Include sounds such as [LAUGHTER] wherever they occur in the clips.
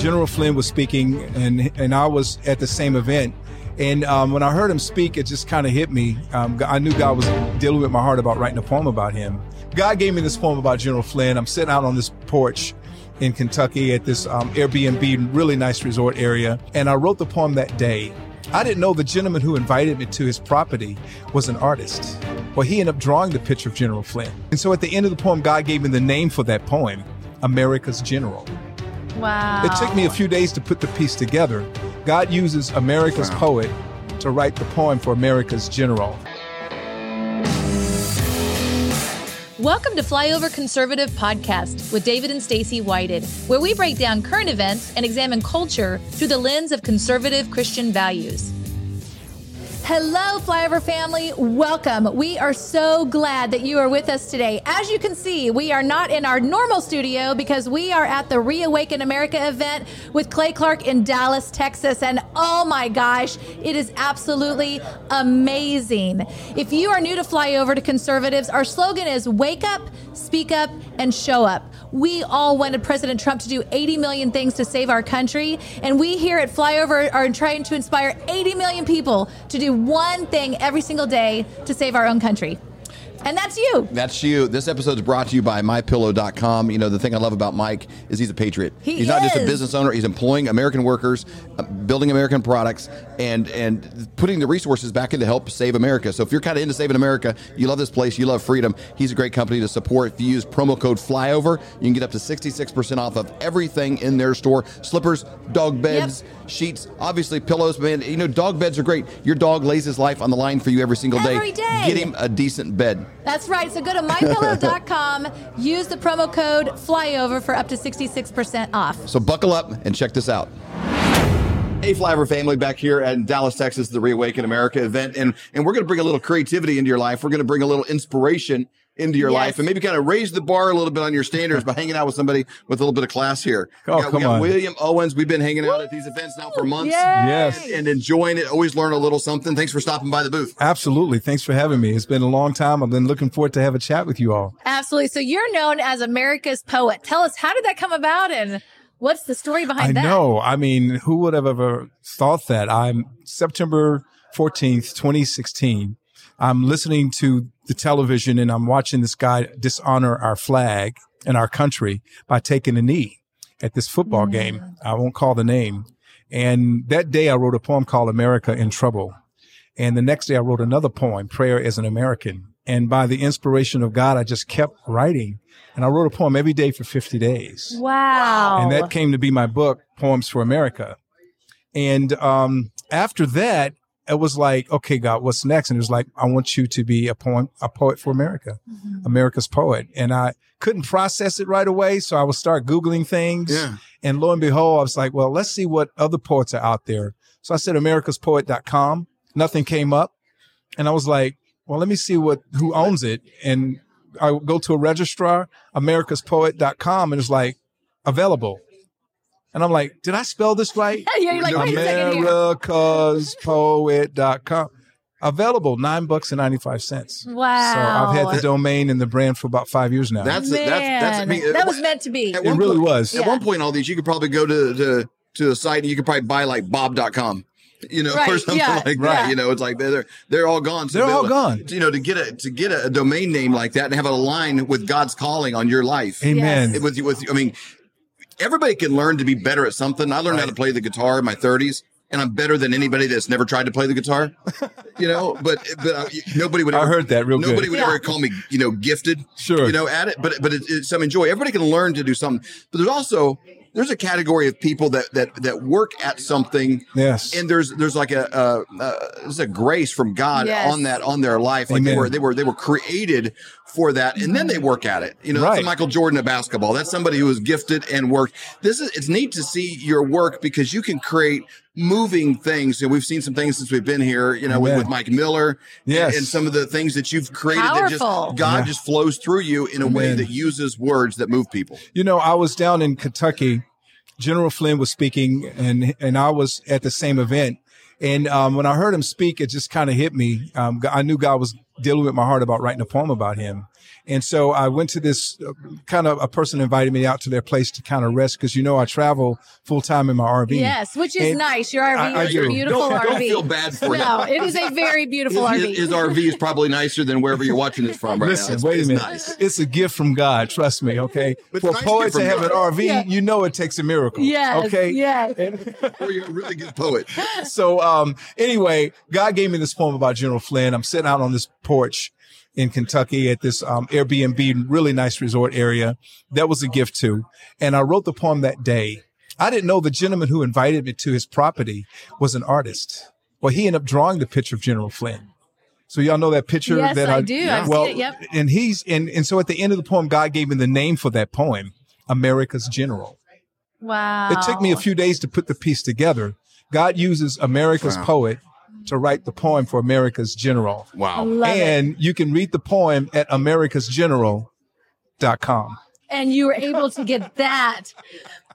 General Flynn was speaking, and and I was at the same event. And um, when I heard him speak, it just kind of hit me. Um, I knew God was dealing with my heart about writing a poem about him. God gave me this poem about General Flynn. I'm sitting out on this porch in Kentucky at this um, Airbnb, really nice resort area, and I wrote the poem that day. I didn't know the gentleman who invited me to his property was an artist. Well, he ended up drawing the picture of General Flynn. And so at the end of the poem, God gave me the name for that poem, America's General. Wow. It took me a few days to put the piece together. God uses America's Wow. poet to write the poem for America's general. Welcome to Flyover Conservative Podcast with David and Stacy Whited, where we break down current events and examine culture through the lens of conservative Christian values. Hello, Flyover family. Welcome. We are so glad that you are with us today. As you can see, we are not in our normal studio because we are at the Reawaken America event with Clay Clark in Dallas, Texas. And oh my gosh, it is absolutely amazing. If you are new to Flyover to Conservatives, our slogan is Wake Up, Speak Up, and Show Up. We all wanted President Trump to do 80 million things to save our country. And we here at Flyover are trying to inspire 80 million people to do one thing every single day to save our own country. And that's you. That's you. This episode is brought to you by MyPillow.com. You know, the thing I love about Mike is he's a patriot. He he's not just a business owner, he's employing American workers, uh, building American products, and and putting the resources back in to help save America. So if you're kind of into saving America, you love this place, you love freedom, he's a great company to support. If you use promo code FLYOVER, you can get up to 66% off of everything in their store slippers, dog beds, sheets, obviously pillows. Man, you know, dog beds are great. Your dog lays his life on the line for you every single day. Every day. Get him a decent bed. That's right. So go to mypillow.com, [LAUGHS] use the promo code FLYOVER for up to 66% off. So buckle up and check this out. Hey, Flyover family, back here at Dallas, Texas, the Reawaken America event, and and we're going to bring a little creativity into your life. We're going to bring a little inspiration into your Yes. life, and maybe kind of raise the bar a little bit on your standards by hanging out with somebody with a little bit of class here. Oh, we got, we come got on. William Owens. We've been hanging out at these events now for months. Yes. And enjoying it. Always learn a little something. Thanks for stopping by the booth. Absolutely. Thanks for having me. It's been a long time. I've been looking forward to have a chat with you all. Absolutely. So you're known as America's poet. Tell us, how did that come about and what's the story I behind that? know. I mean, who would have ever thought that? I'm September 14th, 2016. I'm listening to the television and I'm watching this guy dishonor our flag and our country by taking a knee at this football game. I won't call the name. And that day I wrote a poem called America in Trouble. And the next day I wrote another poem, Prayer as an American. And by the inspiration of God, I just kept writing. And I wrote a poem every day for 50 days Wow. and that came to be my book poems for america and um, after that it was like okay god what's next? And it was like i want you to be a poem a poet for america mm-hmm. america's poet. And i couldn't process it right away so i would start googling things. Yeah. and lo and behold i was like well let's see what other poets are out there. So i said americaspoet.com nothing came up. And i was like well let me see what who owns it. And i would go to a registrar americaspoet.com and it's like available and i'm like did i spell this right [LAUGHS] yeah, you're like, wait a americaspoet.com available nine bucks and 95 cents Wow. so i've had the domain and the brand for about five years now That's Man, that's that's. I mean, that was meant to be. At it really point- was At Yeah. one point, all these you could probably go to to to a site and you could probably buy like Bob.com. You know, or something yeah, like right. that. You know, it's like they're they're all gone. So They're all gone. to- You know, to get a to get a, a domain name like that and have it align with God's calling on your life. amen It- With with I mean, everybody can learn to be better at something. I learned how to play the guitar in my 30s. And I'm better than anybody that's never tried to play the guitar, you know. [LAUGHS] But but uh, nobody would. Ever, I Ever, heard that real good. Nobody would Yeah. ever call me, you know, gifted. Sure. You know, at it. But but it, it's some enjoy. Everybody can learn to do something. But there's also there's a category of people that that that work at something. Yes. And there's there's like a uh, uh, there's a grace from God Yes. on that on their life. Like they were they were they were created for that, and then they work at it. You know, that's Right. a Michael Jordan of basketball. That's somebody who was gifted and worked. This is it's neat to see your work because you can create moving things. And we've seen some things since we've been here. You know, with, with Mike Miller. Yes. And, and some of the things that you've created that just God Yeah. just flows through you in a way that uses words that move people. You know, I was down in Kentucky. General Flynn was speaking, and and I was at the same event. And um, when I heard him speak, it just kind of hit me. Um, I knew God was dealing with my heart about writing a poem about him. And so I went to this uh, kind of a person invited me out to their place to kind of rest because you know I travel full time in my RV. Yes, which is And nice. Your RV I- I is do. a beautiful Don't, RV. don't feel bad for him. no, it is a very beautiful his, RV. his RV is probably nicer than wherever you're watching this from right now. Listen, It's- wait a minute. nice. It's a gift from God. Trust me. Okay. It's For a a nice poet gift to from have an RV, Yeah. you know it takes a miracle. yes. Okay. Yes. Or you're a really good poet. [LAUGHS] so um anyway god gave me this poem about general flynn i'm sitting out on this porch in kentucky at this um, airbnb really nice resort area that was a gift too and i wrote the poem that day i didn't know the gentleman who invited me to his property was an artist well he ended up drawing the picture of general flynn so y'all know that picture Yes, that I do. I've well it, yep. and he's and and so at the end of the poem god gave me the name for that poem america's general Wow. it took me a few days to put the piece together. God uses America's Wow. poet to write the poem for America's general. Wow. love it. and you can read the poem at americasgeneral.com. And you were able to get that.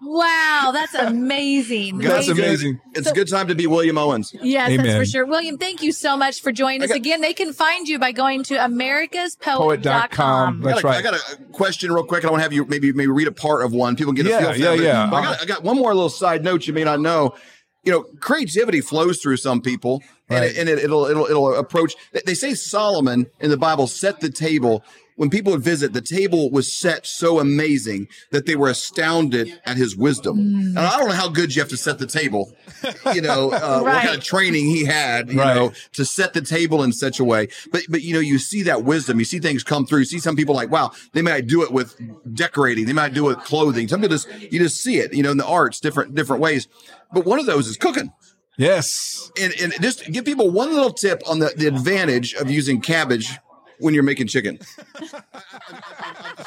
Wow, that's amazing. That's It's good- amazing. It's a good time to be William Owens. Yes, that's for sure. William, thank you so much for joining us got- again. They can find you by going to americaspoet.com. Poet.com. I That's got, a, right. I got a question real quick. I want to have you maybe maybe read a part of one. People can get a Yeah, feel for yeah, that. But- yeah. but I, got, I got one more little side note you may not know. You know, creativity flows through some people, and, Right. it, and it, it'll it'll it'll approach. They say Solomon in the Bible set the table. When people would visit, the table was set so amazing that they were astounded at his wisdom. And I don't know how good you have to set the table, you know, uh, what kind of training he had, you Right. know, to set the table in such a way. But but you know, you see that wisdom. You see things come through. You see some people like, wow, they might do it with decorating. They might do it with clothing. Some people just you just see it, you know, in the arts, different different ways. But one of those is cooking. Yes. And and just give people one little tip on the, the advantage of using cabbage when you're making chicken. [LAUGHS]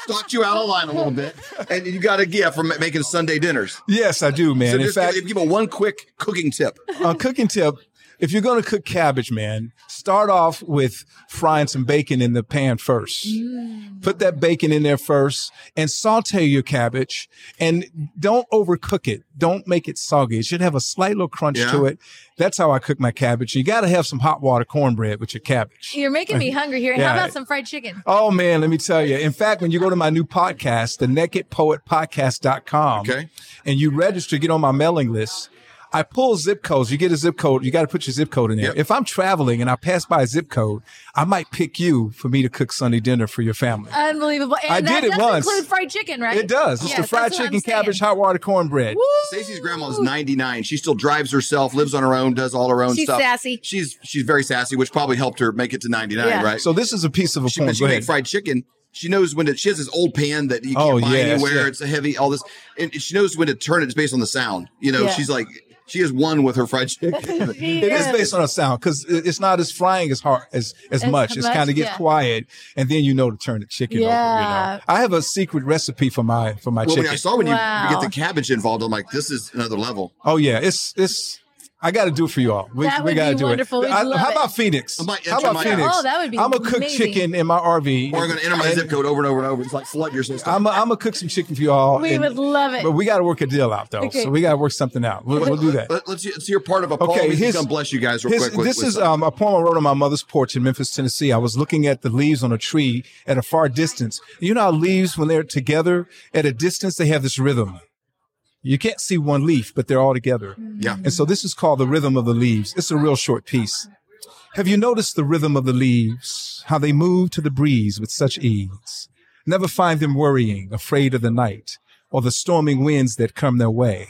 Stalked you out of line a little bit, and you got a gift from making Sunday dinners. Yes, I do, man. So In just fact, give, give people one quick cooking tip. a cooking tip if you're going to cook cabbage, man, start off with frying some bacon in the pan first. Mm. Put that bacon in there first and saute your cabbage and don't overcook it. Don't make it soggy. It should have a slight little crunch Yeah. to it. That's how I cook my cabbage. You got to have some hot water cornbread with your cabbage. You're making me hungry here. And how about some fried chicken? Oh man, let me tell you. In fact, when you go to my new podcast, the nakedpoetpodcast.com, Okay. and you register, get on my mailing list, I pull zip codes. You get a zip code. You got to put your zip code in there. Yep. If I'm traveling and I pass by a zip code, I might pick you for me to cook Sunday dinner for your family. Unbelievable. And I did it does once. include fried chicken, right? It does. It's Yes, the fried that's what I'm chicken, cabbage, hot water cornbread. Woo! Stacy's grandma is 99. She still drives herself, lives on her own, does all her own She's stuff. sassy. She's she's very sassy, which probably helped her make it to 99, Yeah. right? So this is a piece of a she, poem. she Go make ahead. fried chicken. She knows when to. She has this old pan that you can't Oh, buy yes, anywhere. yeah. It's a heavy, all this, and she knows when to turn it. It's based on the sound. You know, Yeah. she's like she is one with her fried chicken. [LAUGHS] It is is. based on a sound because it's not as frying as hard as as, As much. It's kind of gets yeah. quiet, and then you know to turn the chicken over. You Yeah. know, I have a secret recipe for my for my well, when chicken. I saw when you, you get the cabbage involved, I'm like, this is another level. oh yeah, it's it's. I got to do it for you all. We, we got to do wonderful. it. I- love how it. about Phoenix? I might How about my- Phoenix? Oh, that would be I'm gonna cook amazing. chicken in my RV. Or I'm going to enter my zip code over and over and over. It's like flood your system. I'm gonna cook some chicken for you all. We and- would love it. But we got to work a deal out though. Okay. So we got to work something out. We'll, we'll do that. Let, us let's hear part of a poem. Okay, Okay, his- going to bless you guys real His- quick. with- this with is um, a poem I wrote on my mother's porch in Memphis, Tennessee. I was looking at the leaves on a tree at a far distance. You know how leaves, when they're together at a distance, they have this rhythm. You can't see one leaf, but they're all together. Mm-hmm. yeah. And so this is called the rhythm of the leaves. It's a real short piece. Have you noticed the rhythm of the leaves? How they move to the breeze with such ease. Never find them worrying, afraid of the night or the storming winds that come their way.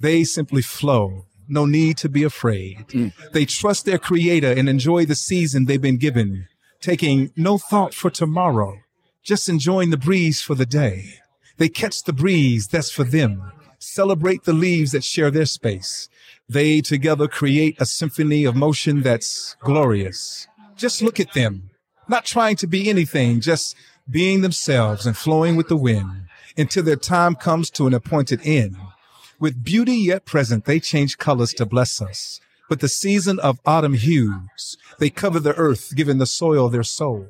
They simply flow. No need to be afraid. Mm. They trust their creator and enjoy the season they've been given, taking no thought for tomorrow, just enjoying the breeze for the day. They catch the breeze that's for them, celebrate the leaves that share their space. They together create a symphony of motion that's glorious. Just look at them, not trying to be anything, just being themselves and flowing with the wind until their time comes to an appointed end. With beauty yet present, they change colors to bless us. With the season of autumn hues, they cover the earth, giving the soil their soul,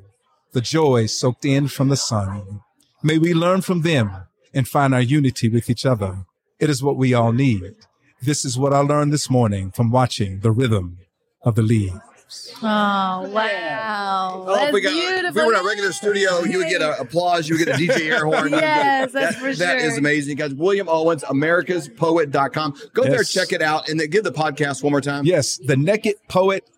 the joy soaked in from the sun. May we learn from them and find our unity with each other. It is what we all need. This is what I learned this morning from watching the rhythm of the leaves. Oh wow! Oh, if That's we, got, beautiful. if we were in a regular studio, you would get an applause. You would get a DJ air horn. [LAUGHS] Yes, that's That- for That sure. is amazing, guys. William Owens, AmericasPoet.com. Go there, check it out, and then give the podcast one more time. Yes, the Naked Poet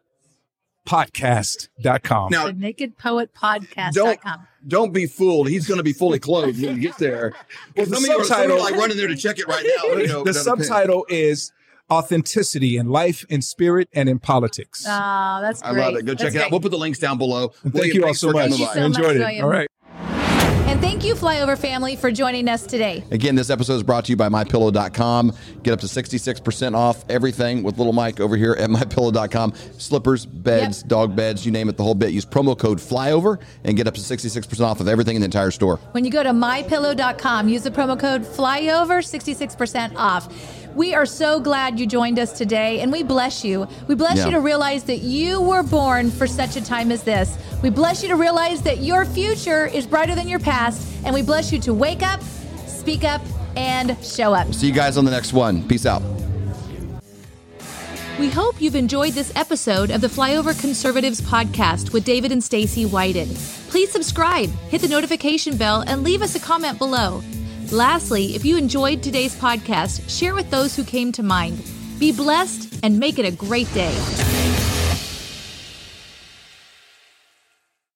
Podcast.com. Now, the Naked Poet don't Podcast.com. don't be fooled. He's going to be fully clothed when you get there. [LAUGHS] Well, The some of you are- some of you are subtitle- like running there to check it right now. You know, the another pin. subtitle is Authenticity in Life, in Spirit, and in Politics. Oh, that's I love it. Go check That's it out. great. We'll put the links down below. Thank William, you all so much. coming so I enjoyed much, it. William. All right. And thank you, Flyover family, for joining us today. Again, this episode is brought to you by MyPillow.com. Get up to 66% off everything with little Mike over here at [LAUGHS] MyPillow.com. Slippers, beds, Yep. dog beds, you name it, the whole bit. Use promo code FLYOVER and get up to 66% off of everything in the entire store. When you go to mypillow.com, use the promo code FLYOVER, 66% off. We are so glad you joined us today, and we bless you. We bless Yeah. you to realize that you were born for such a time as this. We bless you to realize that your future is brighter than your past, and we bless you to wake up, speak up, and show up. See you guys on the next one. Peace out. We hope you've enjoyed this episode of the Flyover Conservatives podcast with David and Stacy Whited. Please subscribe, hit the notification bell, and leave us a comment below. Lastly, if you enjoyed today's podcast, share with those who came to mind. Be blessed and make it a great day.